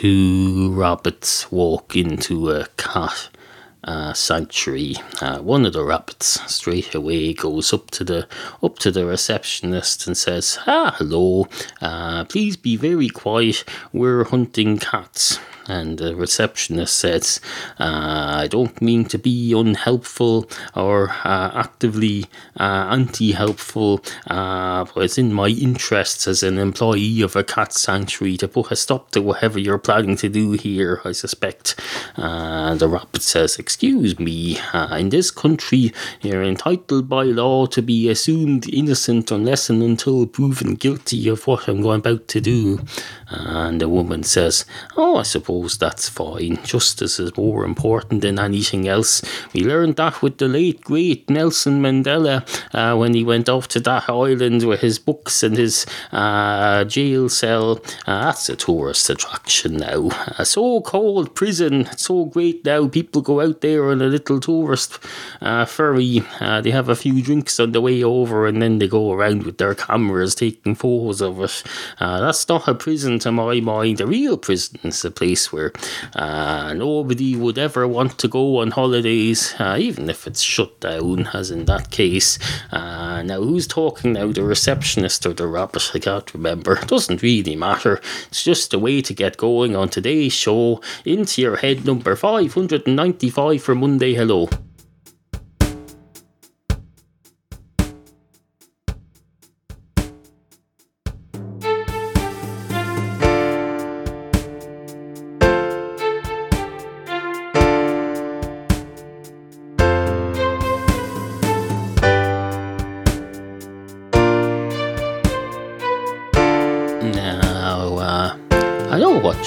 two rabbits walk into a cat uh, sanctuary. Uh, one of the rabbits straight away goes up to the up to the receptionist and says, "Ah, hello. Uh, please be very quiet. We're hunting cats." And the receptionist says, uh, I don't mean to be unhelpful or uh, actively uh, anti helpful, uh, but it's in my interests as an employee of a cat sanctuary to put a stop to whatever you're planning to do here, I suspect. Uh, the rabbit says, Excuse me, uh, in this country, you're entitled by law to be assumed innocent unless and until proven guilty of what I'm going about to do. And the woman says, Oh, I suppose that's fine. Justice is more important than anything else. We learned that with the late, great Nelson Mandela uh, when he went off to that island with his books and his uh, jail cell. Uh, that's a tourist attraction now. A so called prison. It's so great now. People go out there on a little tourist uh, ferry. Uh, they have a few drinks on the way over and then they go around with their cameras taking photos of it. Uh, that's not a prison to my mind, a real prison is a place where uh, nobody would ever want to go on holidays, uh, even if it's shut down, as in that case. Uh, now, who's talking now, the receptionist or the rabbit? I can't remember. It doesn't really matter. It's just a way to get going on today's show. Into your head number 595 for Monday Hello.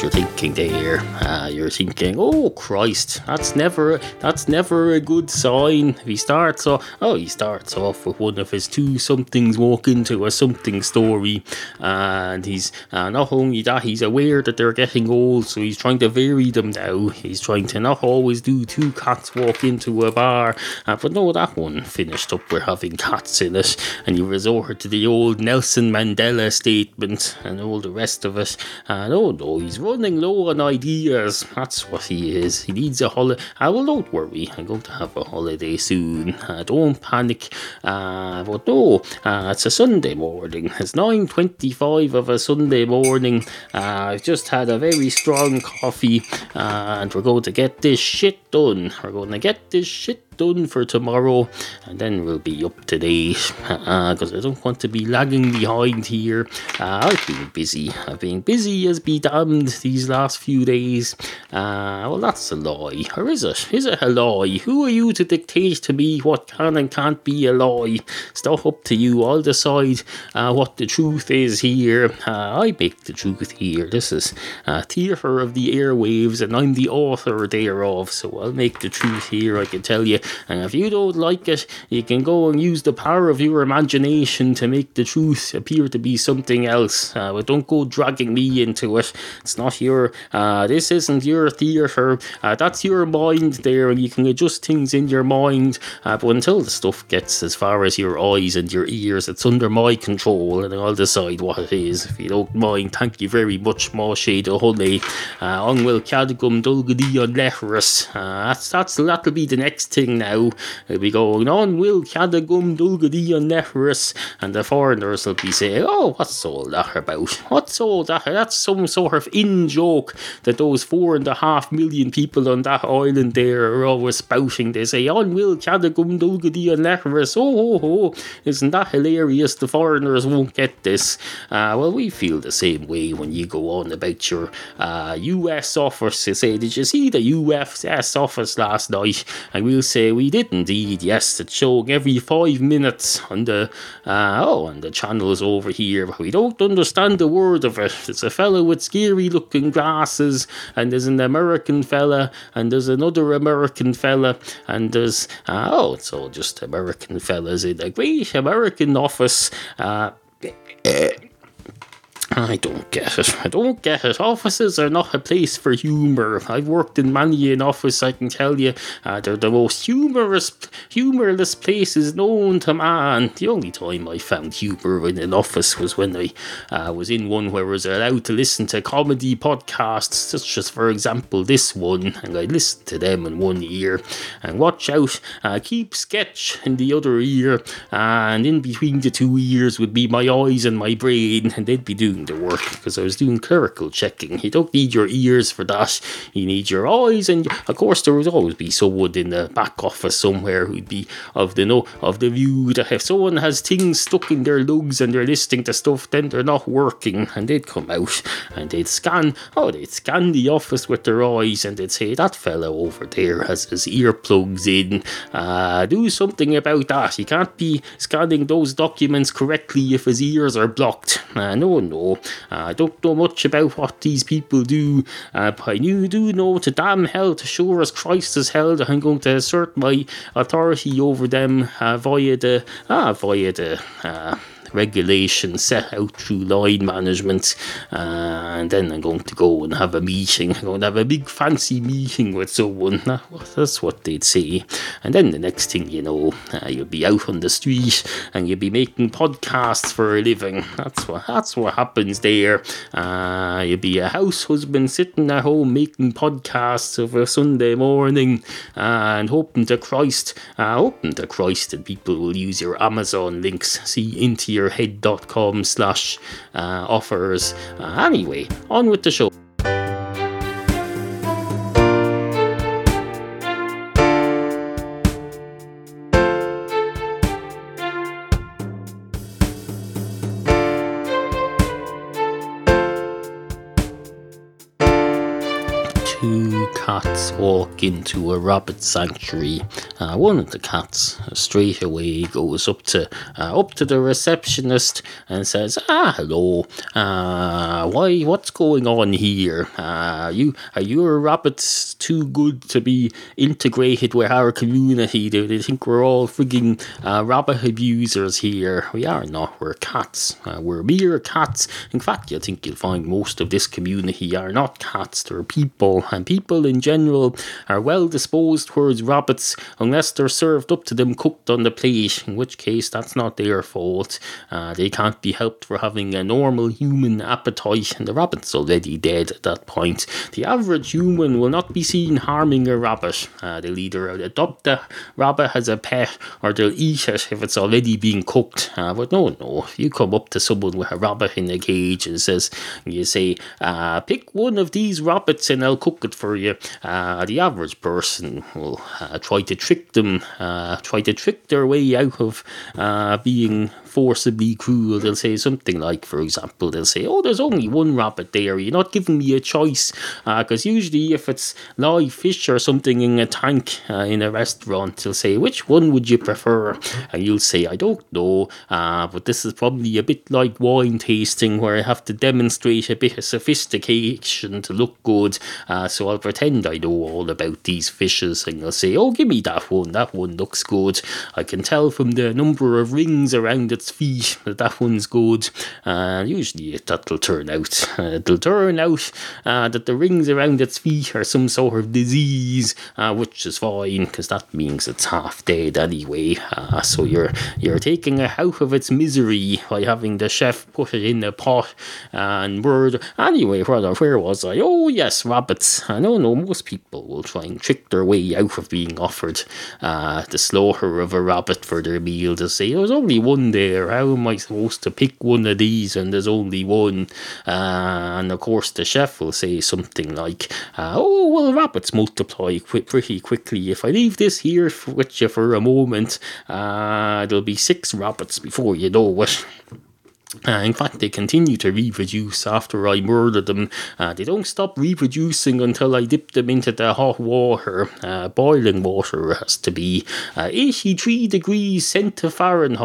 You're thinking there. Uh, you're thinking, oh Christ, that's never that's never a good sign. If he starts off, oh, he starts off with one of his two somethings walk into a something story, and he's uh, not only that, he's aware that they're getting old, so he's trying to vary them now. He's trying to not always do two cats walk into a bar, uh, but no, that one finished up with having cats in it, and you resort to the old Nelson Mandela statement and all the rest of it. And oh no, he's running low on ideas. That's what he is. He needs a holiday. Uh, well, don't worry. I'm going to have a holiday soon. Uh, don't panic. Uh, but no, uh, it's a Sunday morning. It's 9.25 of a Sunday morning. Uh, I've just had a very strong coffee and we're going to get this shit done. We're going to get this shit done for tomorrow, and then we'll be up to date because uh, I don't want to be lagging behind here. Uh, I've been busy. I've been busy as be damned these last few days. Uh, well, that's a lie, or is it? Is it a lie? Who are you to dictate to me what can and can't be a lie? Not up to you. I'll decide uh, what the truth is here. Uh, I make the truth here. This is uh, theatre of the airwaves, and I'm the author thereof. So I'll make the truth here. I can tell you and if you don't like it, you can go and use the power of your imagination to make the truth appear to be something else. Uh, but don't go dragging me into it. It's not your, uh, this isn't your theatre. Uh, that's your mind there, and you can adjust things in your mind. Uh, but until the stuff gets as far as your eyes and your ears, it's under my control, and I'll decide what it is. If you don't mind, thank you very much, Moshe de Honey. Uh, Ongwell Cadagum Dulgadi on Lehrus. Uh, that's, that's, that'll be the next thing now. It'll be going on, Will Cadagum Dulgadi Lehrus, and the foreigners will be saying, Oh, what's all that about? What's all that? That's some sort of in joke that those four and a half million people on that island there are always spouting. They say, On Will Cadagum Dulgadi on Lehrus. Oh, oh, oh, isn't that hilarious? The foreigners won't get this. Uh, well, we feel the same way when you go on about your uh, US office. You say, Did you see the US office last night? And we'll say, We did indeed, yes. It's showing every five minutes on the, uh, oh, and the channels over here. We don't understand the word of it. It's a fellow with scary looking glasses, and there's an American fella, and there's another American fella, and there's, uh, oh, it's all just American fellas in a great American office. Uh, I don't get it. I don't get it. Offices are not a place for humour. I've worked in many an office, I can tell you. Uh, they're the most humorous, humourless places known to man. The only time I found humour in an office was when I uh, was in one where I was allowed to listen to comedy podcasts, such as, for example, this one. And I listened to them in one ear. And watch out, uh, keep sketch in the other ear. and in between the two ears would be my eyes and my brain. And they'd be doing doing the work because I was doing clerical checking. You don't need your ears for that. You need your eyes, and of course there would always be someone in the back office somewhere who'd be of the no of the view that if someone has things stuck in their lugs and they're listening to stuff, then they're not working, and they'd come out and they'd scan. Oh, they'd scan the office with their eyes, and they'd say that fellow over there has his earplugs in. Uh, do something about that. He can't be scanning those documents correctly if his ears are blocked. Uh, no, no. Uh, I don't know much about what these people do, uh, but I do know to damn hell, to sure as Christ is held, I'm going to assert my authority over them uh, via the ah via the regulations set out through line management. Uh, and then I'm going to go and have a meeting. I'm going to have a big fancy meeting with someone. That's what they'd say. And then the next thing you know, uh, you'll be out on the street and you'll be making podcasts for a living. That's what that's what happens there. Uh, you'll be a house husband sitting at home making podcasts of a Sunday morning and hoping to Christ, uh, hoping to Christ that people will use your Amazon links, see into your yourhead.com slash uh, offers. Uh, anyway, on with the show. Walk into a rabbit sanctuary, uh, one of the cats straight away goes up to uh, up to the receptionist and says, "Ah, hello. Uh, why? What's going on here? Uh, you are your rabbits too good to be integrated with our community? Do they think we're all frigging uh, rabbit abusers here? We are not. We're cats. Uh, we're mere cats. In fact, I think you'll find most of this community are not cats. They're people, and people in general are well disposed towards rabbits unless they're served up to them cooked on the plate, in which case that's not their fault. Uh, they can't be helped for having a normal human appetite, and the rabbit's already dead at that point. The average human will not be seen harming a rabbit. Uh, they'll either adopt the rabbit as a pet or they'll eat it if it's already being cooked. Uh, but no, no, you come up to someone with a rabbit in a cage and says, you say, uh, pick one of these rabbits and I'll cook it for you, uh, the average person will uh, try to trick them, uh, try to trick their way out of uh, being forcibly cruel. They'll say something like, for example, they'll say, "Oh, there's only one rabbit there. You're not giving me a choice." Because uh, usually, if it's live fish or something in a tank uh, in a restaurant, they'll say, "Which one would you prefer?" And you'll say, "I don't know, uh, but this is probably a bit like wine tasting, where I have to demonstrate a bit of sophistication to look good. Uh, so I'll pretend I know all about these fishes, and you'll say, "Oh, give me that one. That one looks good. I can tell from the number of rings around it." Its. That one's good. Uh, usually that'll turn out. Uh, it'll turn out uh, that the rings around its feet are some sort of disease, uh, which is fine because that means it's half dead anyway. Uh, so you're you're taking it out of its misery by having the chef put it in a pot and word. Anyway, where, where was I? Oh yes, rabbits. I know, no, most people will try and trick their way out of being offered uh, the slaughter of a rabbit for their meal. To say there's only one day How am I supposed to pick one of these and there's only one? Uh, and of course, the chef will say something like, uh, Oh, well, rabbits multiply pretty quickly. If I leave this here with you for a moment, uh, there'll be six rabbits before you know it. Uh, in fact, they continue to reproduce after I murder them. Uh, they don't stop reproducing until I dip them into the hot water. Uh, boiling water has to be uh, 83 degrees centigrade.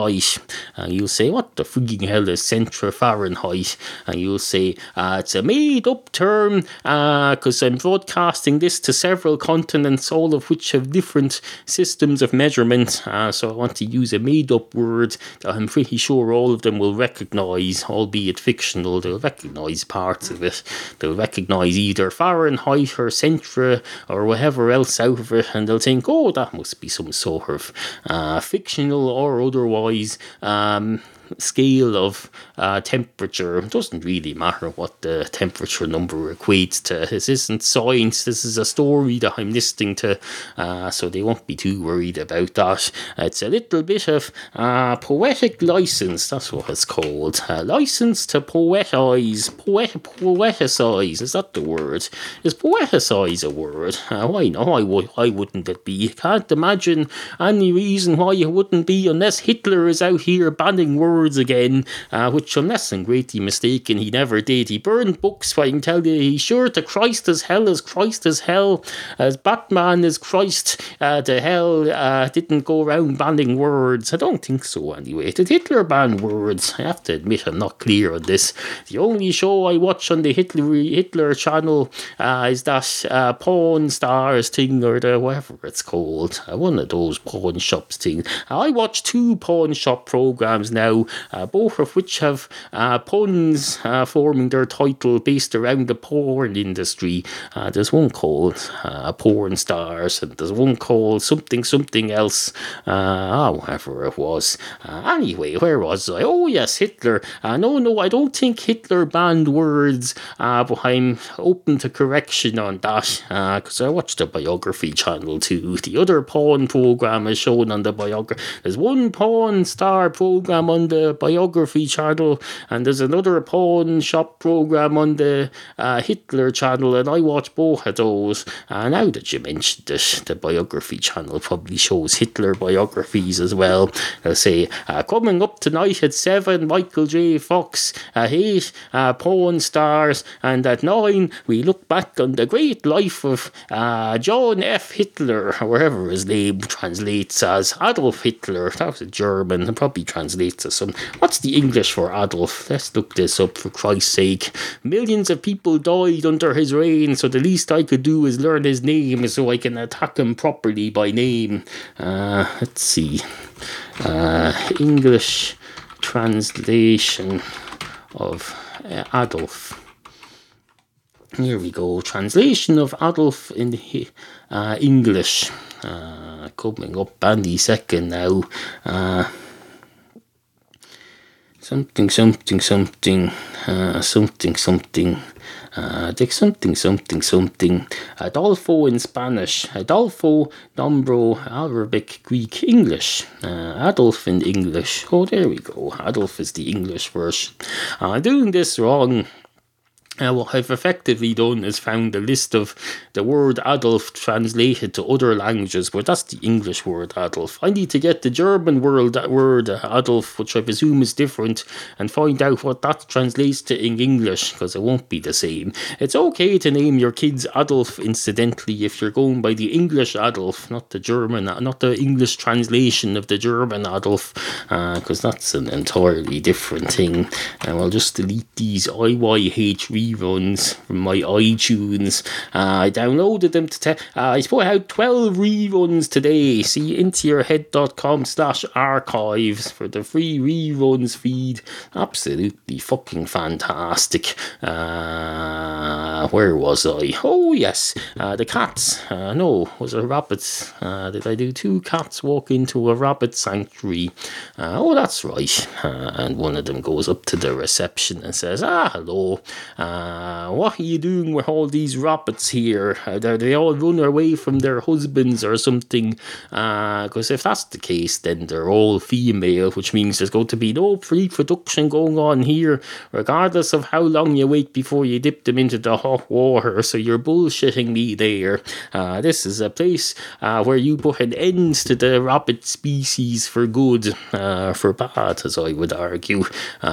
And you'll say, What the freaking hell is centigrade? And you'll say, uh, It's a made up term because uh, I'm broadcasting this to several continents, all of which have different systems of measurement. so I want to use a made up word that I'm pretty sure all of them will recognize recognise, albeit fictional, they'll recognise parts of it. They'll recognise either Fahrenheit or Centra or whatever else out of it, and they'll think, oh, that must be some sort of uh, fictional or otherwise um, scale of uh, temperature. Doesn't really matter what the temperature number equates to. This isn't science. This is a story that I'm listening to, uh, so they won't be too worried about that. It's a little bit of uh, poetic license. That's what it's called. license to poetize, poet, poeticize. Is that the word? Is poeticize a word? Uh, why not? Why, would, why wouldn't it be? Can't imagine any reason why it wouldn't be unless Hitler is out here banning words again, uh, which, I'm greatly mistaken, he never did. He burned books, I can tell you. He's sure to Christ as hell as Christ as hell, as Batman as Christ uh, to hell, uh, didn't go around banning words. I don't think so, anyway. Did Hitler ban words? I have to admit I'm not clear on this. The only show I watch on the Hitler, Hitler channel uh, is that uh, Pawn Stars thing, or the whatever it's called. Uh, one of those pawn shops things. I watch two pawn shop programs now uh, both of which have uh, puns uh, forming their title based around the porn industry. Uh, there's one called uh, Porn Stars, and there's one called something something else, uh, whatever it was. anyway, where was I? Oh, yes, Hitler. no, no, I don't think Hitler banned words, but I'm open to correction on that because I watched the biography channel too. The other porn program is shown on the biography. There's one porn star program on the biography channel, and there's another pawn shop program on the uh, Hitler channel, and I watch both of those. Uh, now that you mentioned it, the biography channel probably shows Hitler biographies as well. They'll say, uh, coming up tonight at 7, Michael J. Fox, at 8, uh, Pawn Stars, and at 9, we look back on the great life of uh, John F. Hitler, or wherever his name translates as Adolf Hitler. That was a German, and probably translates as some What's the English for Adolf? Let's look this up for Christ's sake. Millions of people died under his reign, so the least I could do is learn his name so I can attack him properly by name. Uh, let's see. Uh, English translation of uh, Adolf. Here we go. Translation of Adolf in uh, English. Uh, coming up any second now. Uh, something, something, something, uh, something, something, uh, something, something, something. Adolfo in Spanish, Adolfo, Nombro, Arabic, Greek, English. Uh, Adolf in English. Oh, there we go. Adolf is the English version. I'm doing this wrong. Uh, what I've effectively done is found a list of the word Adolf translated to other languages, but that's the English word Adolf. I need to get the German word, that word Adolf, which I presume is different, and find out what that translates to in English, because it won't be the same. It's okay to name your kids Adolf, incidentally, if you're going by the English Adolf, not the German, not the English translation of the German Adolf, because uh, that's an entirely different thing. And I'll just delete these IYH reruns from my iTunes. Uh, I downloaded them to. Te- uh, I put out 12 reruns today. See intoyourhead.com slash archives for the free reruns feed. Absolutely fucking fantastic. Uh, where was I? Oh, yes. Uh, the cats. Uh, no, was it rabbits? Uh, did I do two cats walk into a rabbit sanctuary? Oh, that's right. And one of them goes up to the reception and says, Ah, hello. Uh, what are you doing with all these rabbits here? Uh, they all run away from their husbands or something? Because uh, if that's the case, then they're all female, which means there's going to be no reproduction going on here, regardless of how long you wait before you dip them into the hot water. So you're bullshitting me there. Uh, this is a place uh, where you put an end to the rabbit species for good, for bad, as I would argue.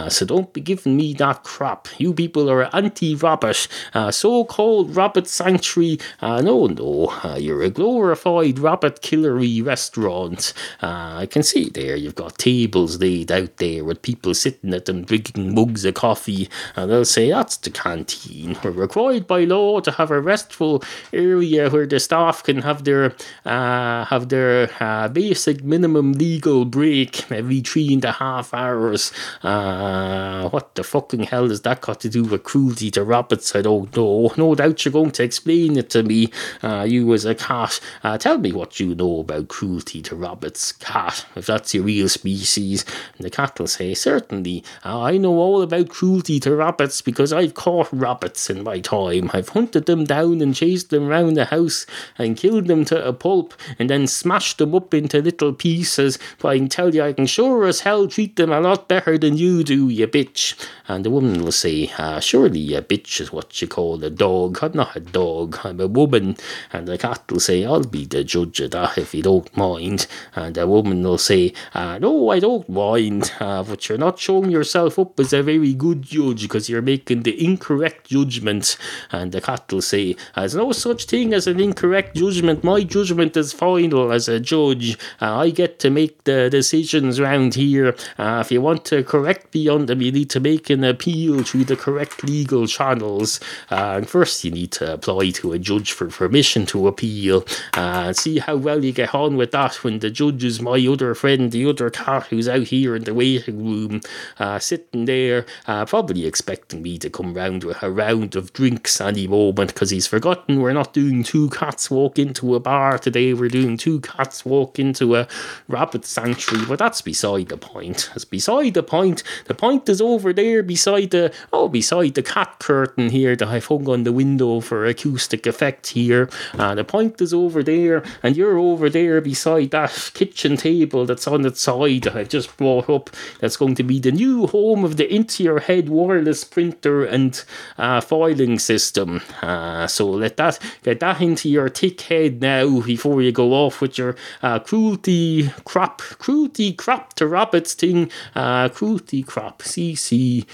so don't be giving me that crap. You people are anti anti-rabbit, uh, so-called rabbit sanctuary. Uh, no, no, you're a glorified rabbit killery restaurant. Uh, I can see there you've got tables laid out there with people sitting at them drinking mugs of coffee, and they'll say that's the canteen. We're required by law to have a restful area where the staff can have their uh, have their uh, basic minimum legal break every three and a half hours. Uh, what the fucking hell has that got to do with cruelty to rabbits? I don't know. No doubt you're going to explain it to me. Uh, you as a cat. Uh, tell me what you know about cruelty to rabbits, cat, if that's your real species. And the cat will say, Certainly, uh, I know all about cruelty to rabbits because I've caught rabbits in my time. I've hunted them down and chased them round the house and killed them to a pulp and then smashed them up into little pieces. But I can tell you, I can sure as hell treat them a lot better than you do, you bitch. And the woman will say, uh, Surely a bitch is what you call a dog. I'm not a dog, I'm a woman. And the cat will say, I'll be the judge of that if you don't mind. And the woman will say, uh, No, I don't mind, uh, but you're not showing yourself up as a very good judge because you're making the incorrect judgment. And the cat will say, There's no such thing as an incorrect judgment. My judgment is final as a judge. Uh, I get to make the decisions round here. Uh, if you want to correct me on them, you need to make an appeal to the correct legal channels. Uh, and first, you need to apply to a judge for permission to appeal. Uh, see how well you get on with that when the judge is my other friend, the other cat who's out here in the waiting room, uh, sitting there, probably expecting me to come round with a round of drinks any moment because he's forgotten we're not doing two cats walk into a bar today. We're doing two cats walk into a rabbit sanctuary. But that's beside the point. It's beside the point. The point is over there beside the oh beside the cat curtain here that I've hung on the window for acoustic effect here. Uh, the point is over there, and you're over there beside that kitchen table that's on its side that I've just brought up. That's going to be the new home of the into your head wireless printer and uh, filing system. Uh, so let that get that into your thick head now before you go off with your uh, cruelty crap, cruelty crap to rabbits thing. Uh, cruelty crap, CCTR,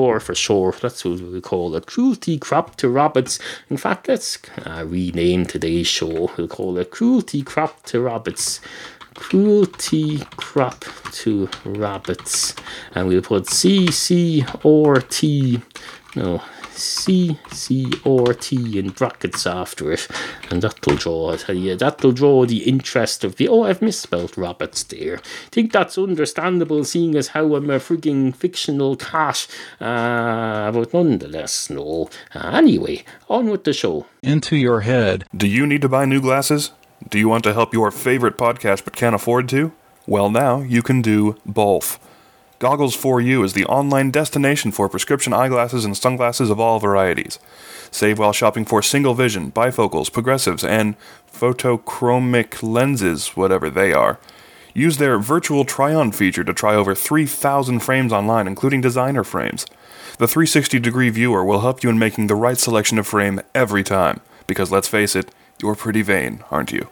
For sure. That's what we call it. Cruelty crap to rabbits. In fact, let's uh, rename today's show. We'll call it Cruelty crap to rabbits cruelty crap to rabbits. And we'll put C C or T no C C or T in brackets after it. And that'll draw you, that'll draw the interest of the oh I've misspelled rabbits there. I Think that's understandable seeing as how I'm a frigging fictional cat. Uh, but nonetheless, no. Uh, anyway, on with the show. Into your head. Do you need to buy new glasses? Do you want to help your favorite podcast but can't afford to? Well, now you can do both. Goggles 4U is the online destination for prescription eyeglasses and sunglasses of all varieties. Save while shopping for single vision, bifocals, progressives, and photochromic lenses, whatever they are. Use their virtual try on feature to try over 3,000 frames online, including designer frames. The 360 degree viewer will help you in making the right selection of frame every time, because let's face it, you're pretty vain, aren't you?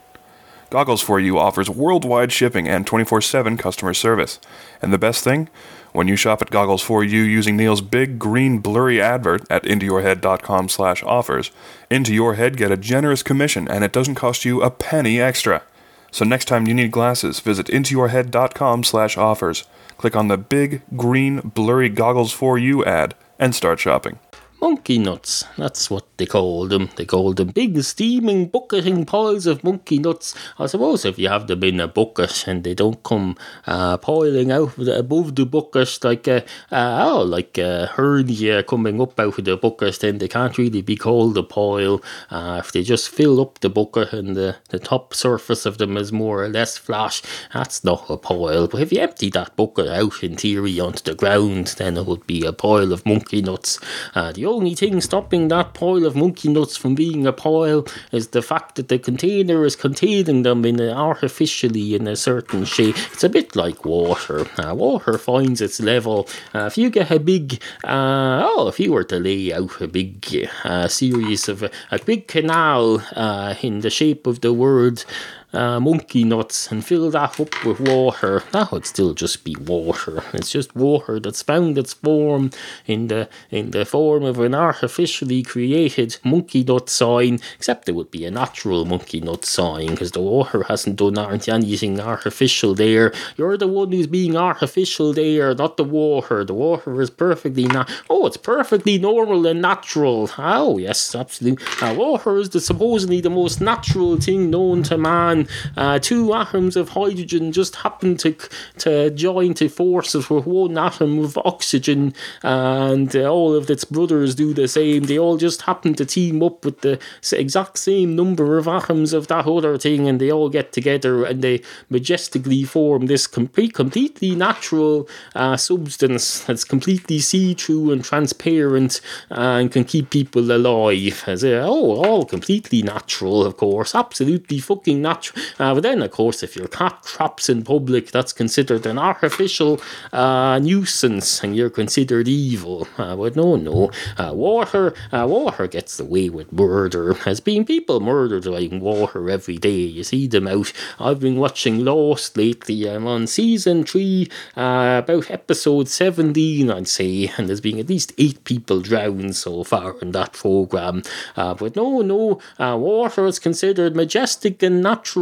Goggles 4U offers worldwide shipping and 24 7 customer service. And the best thing? When you shop at Goggles 4U using Neal's big green blurry advert at intoyourhead.com slash offers, Into Your Head get a generous commission and it doesn't cost you a penny extra. So next time you need glasses, visit intoyourhead.com slash offers. Click on the big green blurry Goggles 4U ad and start shopping. Monkey nuts, that's what they call them. They call them big steaming bucketing piles of monkey nuts. I suppose if you have them in a bucket and they don't come uh, piling out above the bucket like a uh, oh, like a hernia coming up out of the bucket, then they can't really be called a pile. Uh, if they just fill up the bucket and the, the top surface of them is more or less flat, that's not a pile. But if you empty that bucket out in theory onto the ground, then it would be a pile of monkey nuts. Uh, the only thing stopping that pile of monkey nuts from being a pile is the fact that the container is containing them in a, artificially in a certain shape. It's a bit like water. Uh, water finds its level. Uh, if you get a big, uh, oh, if you were to lay out a big uh, series of a big canal uh, in the shape of the word uh, monkey nuts and fill that up with water, that would still just be water. It's just water that's found its form in the in the form of an artificially created monkey nut sign, except it would be a natural monkey nut sign because the water hasn't done anything artificial there. You're the one who's being artificial there, not the water. The water is perfectly not. Oh, it's perfectly normal and natural. Oh yes, absolutely. Uh, water is the supposedly the most natural thing known to man. Uh, two atoms of hydrogen just happen to to join to forces with one atom of oxygen, and uh, all of its brothers do the same. They all just happen to team up with the exact same number of atoms of that other thing, and they all get together and they majestically form this complete, completely natural uh, substance that's completely see through and transparent uh, and can keep people alive. As a, oh, all completely natural, of course, absolutely fucking natural. Uh, but then, of course, if your cat traps in public, that's considered an artificial uh, nuisance and you're considered evil. Uh, but no, no. Uh, water, uh, water gets away with murder. There's been people murdered by water every day. You see them out. I've been watching Lost lately. I'm on season three, uh, about episode 17, I'd say, and there's been at least eight people drowned so far in that program. But no, no, water is considered majestic and natural.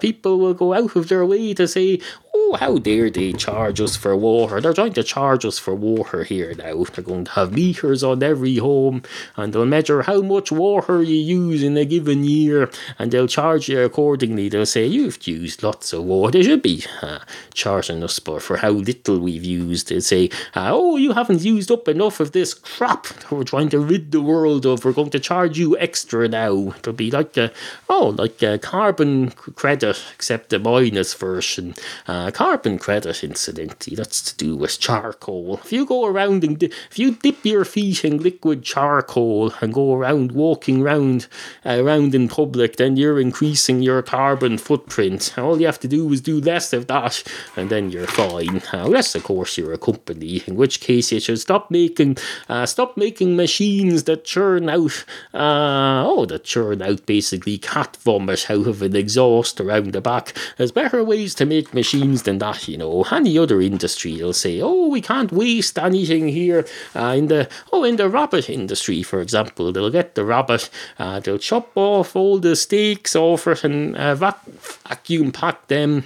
People will go out of their way to say, oh, how dare they charge us for water? They're trying to charge us for water here now. They're going to have meters on every home and they'll measure how much water you use in a given year and they'll charge you accordingly. They'll say, you've used lots of water. They should be uh, charging us for, for how little we've used. They'll say, uh, oh, you haven't used up enough of this crap that we're trying to rid the world of. We're going to charge you extra now. It'll be like a, oh, like a carbon credit, except the minus version. Uh, carbon credit, incidentally, that's to do with charcoal. If you go around and di- if you dip your feet in liquid charcoal and go around walking around uh, around in public, then you're increasing your carbon footprint. All you have to do is do less of that, and then you're fine. Unless, of course, you're a company, in which case you should stop making uh, stop making machines that churn out uh, oh that churn out basically cat vomit out of an exhaust around the back. There's better ways to make machines than that, you know. Any other industry, they'll say, oh, we can't waste anything here. Uh, in the oh, in the rabbit industry, for example, they'll get the rabbit, uh, they'll chop off all the steaks off it and uh, vac- vacuum pack them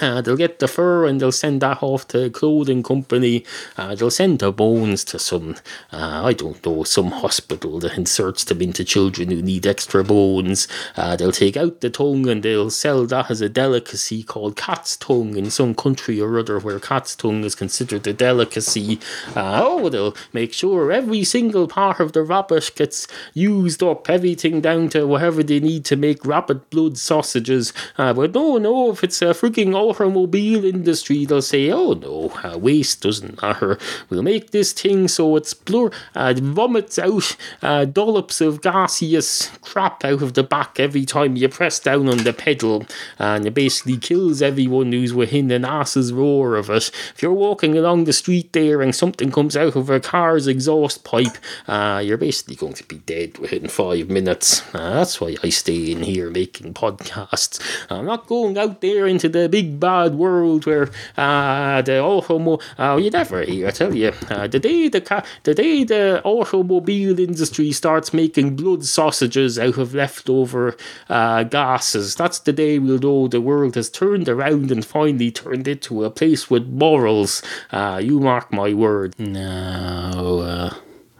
uh, they'll get the fur and they'll send that off to a clothing company. Uh, they'll send the bones to some, uh, I don't know, some hospital that inserts them into children who need extra bones. Uh, they'll take out the tongue and they'll sell that as a delicacy called cat's tongue in some country or other where cat's tongue is considered a delicacy. Uh, oh, they'll make sure every single part of the rabbit gets used up, everything down to whatever they need to make rabbit blood sausages. Uh, but no, no, if it's a freaking automobile industry, they'll say, oh no, uh, waste doesn't matter. We'll make this thing so it's blur, uh, vomits out uh, dollops of gaseous crap out of the back every time you press down on the pedal, and it basically kills everyone who's within an ass's roar of it. If you're walking along the street there and something comes out of a car's exhaust pipe, uh, you're basically going to be dead within five minutes. Uh, that's why I stay in here making podcasts. I'm not going out there into the big bad world where uh, the automobile, uh, you never hear, I tell you, uh, the day the ca- the day the automobile industry starts making blood sausages out of leftover uh, gases, that's the day we'll know the world has turned around and finally turned into a place with morals. Uh, you mark my word. No, uh,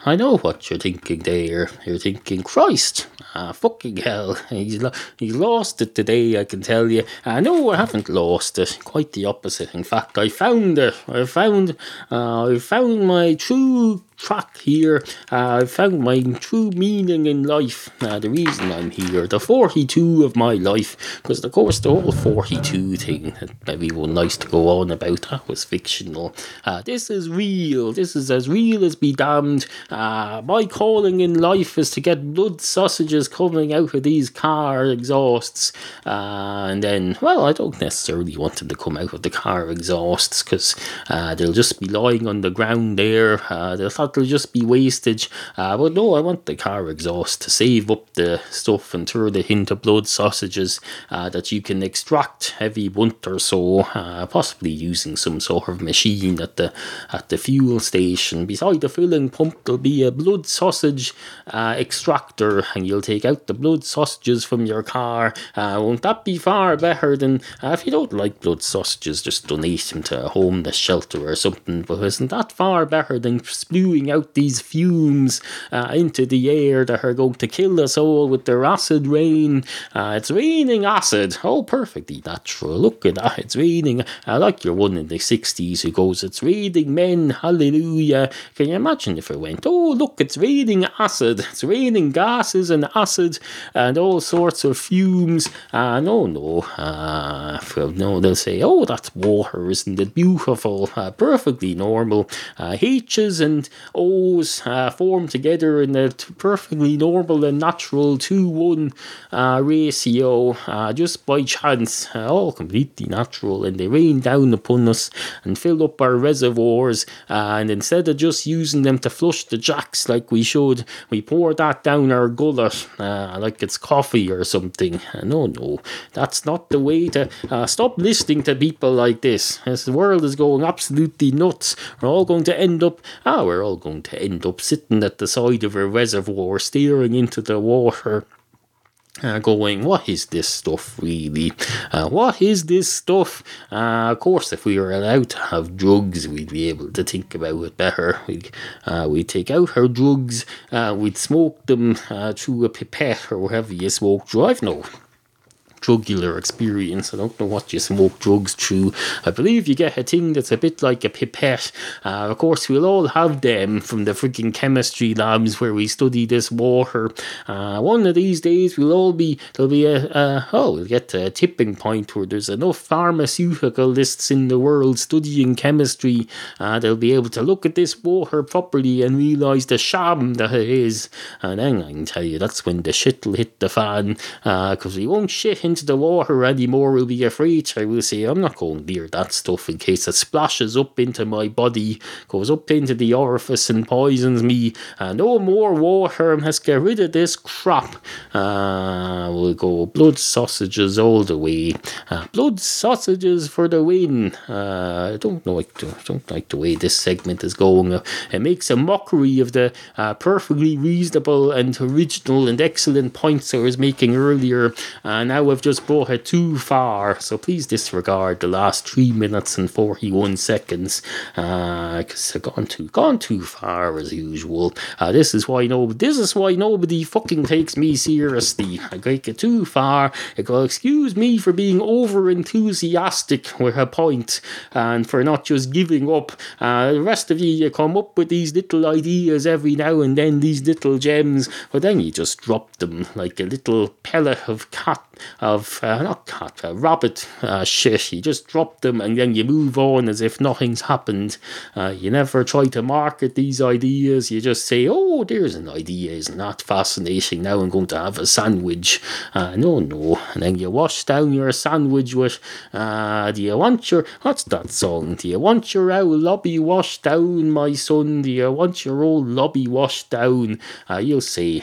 I know what you're thinking there. You're thinking, Christ, ah, fucking hell. He's, lo- he's lost it today, I can tell you. Uh, know I haven't lost it. Quite the opposite. In fact, I found it. I found, uh, I found my true track here. Uh, I found my true meaning in life. Uh, the reason I'm here, the 42 of my life, because of course the whole 42 thing that everyone likes to go on about, that was fictional. Uh, this is real. This is as real as be damned. Uh, my calling in life is to get blood sausages coming out of these car exhausts. Uh, and then, well, I don't necessarily want them to come out of the car exhausts because uh, they'll just be lying on the ground there. Uh, they'll it'll just be wastage. Uh, but no, I want the car exhaust to save up the stuff and throw the it of blood sausages uh, that you can extract every month or so, uh, possibly using some sort of machine at the at the fuel station. Beside the filling pump, there'll be a blood sausage uh, extractor, and you'll take out the blood sausages from your car. Uh, won't that be far better than uh, if you don't like blood sausages, just donate them to a homeless shelter or something? But isn't that far better than spewing out these fumes uh, into the air that are going to kill us all with their acid rain? Uh, it's raining acid. Oh, perfectly natural. Look at that. It's raining. I like your one in the 60s who goes, It's raining men. Hallelujah. Can you imagine if it went, Oh, look, it's raining acid. It's raining gases and acid and all sorts of fumes. Uh, no, no. Uh, no, they'll say, Oh, that's water. Isn't it beautiful? Uh, perfectly normal. Uh, H's and O's uh, form together in a t- perfectly normal and natural 2 1 uh, ratio uh, just by chance, uh, all completely natural, and they rain down upon us and fill up our reservoirs. Uh, and instead of just using them to flush the jacks like we should, we pour that down our gullet uh, like it's coffee or something. No, no, that's not the way to stop listening to people like this. The world is going absolutely nuts, we're all going to end up, ah, we're all going to end up sitting at the side of a reservoir, staring into the water uh, going, what is this stuff really? Uh, what is this stuff? Uh, of course, if we were allowed to have drugs, we'd be able to think about it better. We'd, uh, we'd take out our drugs, uh, we'd smoke them uh, through a pipette or whatever you smoke through. I've no drugular experience. I don't know what you smoke drugs through. I believe you get a thing that's a bit like a pipette. Uh, of course, we'll all have them from the freaking chemistry labs where we study this water. Uh, one of these days, we'll all be, there'll be a, oh, we'll get to a tipping point where there's enough pharmaceuticalists in the world studying chemistry. Uh, they'll be able to look at this water properly and realize the sham that it is. And then I can tell you, that's when the shit will hit the fan, because we won't shit into the water anymore, we'll be a afraid. I will say, I'm not going near that stuff in case it splashes up into my body, goes up into the orifice and poisons me. Uh, no more water, let's get rid of this crap. Uh, we'll go blood sausages all the way. Uh, blood sausages for the win. Uh, I don't know, I don't like the way this segment is going. It makes a mockery of the uh, perfectly reasonable and original and excellent points I was making earlier. Uh, now I've just brought it too far, so please disregard the last three minutes and forty-one seconds, because I've gone too gone too far as usual. Uh, this is why no, this is why nobody fucking takes me seriously. I take it too far. It will excuse me for being over enthusiastic with a point and for not just giving up. Uh, the rest of you, you come up with these little ideas every now and then, these little gems, but then you just drop them like a little pellet of cat of uh, not cat, uh, rabbit uh, shit. You just drop them and then you move on as if nothing's happened. Uh, you never try to market these ideas. You just say, "Oh, there's an idea. Isn't that fascinating? Now I'm going to have a sandwich." Uh, no, no. And then you wash down your sandwich with, uh, "Do you want your what's that song? Do you want your old lobby washed down, my son? Do you want your old lobby washed down?" you'll say,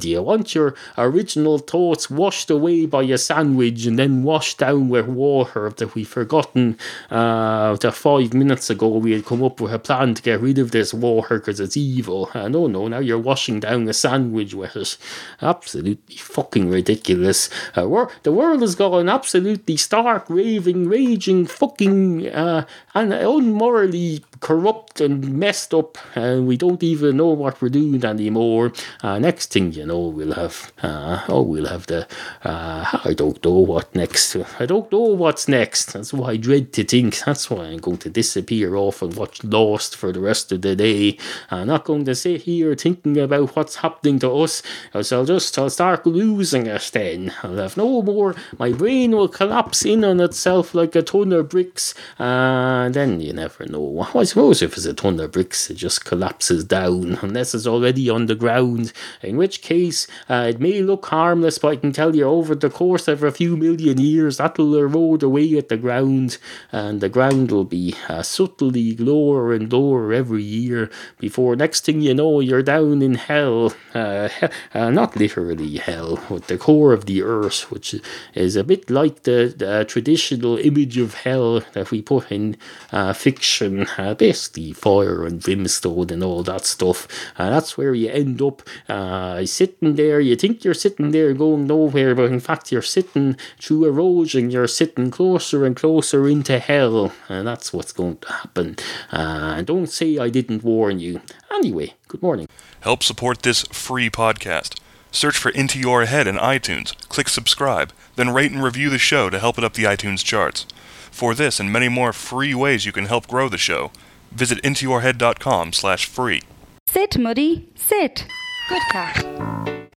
"Do you want your original thoughts washed away by a sandwich and then washed down with water that we've forgotten uh, that five minutes ago we had come up with a plan to get rid of this water because it's evil. Uh, no, no, now you're washing down a sandwich with it. Absolutely fucking ridiculous. Uh, we're, the world has gone absolutely stark, raving, raging, fucking, uh, and unmorally corrupt and messed up, and we don't even know what we're doing anymore. Uh, next thing you know, we'll have, uh, oh, we'll have the, uh, I don't know what next. I don't know what's next. That's why I dread to think. That's why I'm going to disappear off and watch Lost for the rest of the day. I'm not going to sit here thinking about what's happening to us, I'll just, I'll start losing it then. I'll have no more, my brain will collapse in on itself like a ton of bricks, and then you never know. I suppose if it's a ton of bricks, it just collapses down, unless it's already on the ground, in which case uh, it may look harmless, but I can tell you over the course of a few million years, that'll erode away at the ground, and the ground will be uh, subtly lower and lower every year before next thing you know, you're down in hell. Uh, uh, not literally hell, but the core of the earth, which is a bit like the, the traditional image of hell that we put in uh, fiction, uh, basically fire and brimstone and all that stuff. And that's where you end up uh, sitting there. You think you're sitting there going nowhere, but in fact you're sitting through erosion. You're sitting closer and closer into hell, and that's what's going to happen. Uh, don't say I didn't warn you. Anyway, good morning. Help support this free podcast. Search for Into Your Head in iTunes, click subscribe, then rate and review the show to help it up the iTunes charts. For this and many more free ways you can help grow the show, visit intoyourhead.com slash free. Sit, Muddy, sit. Good cat.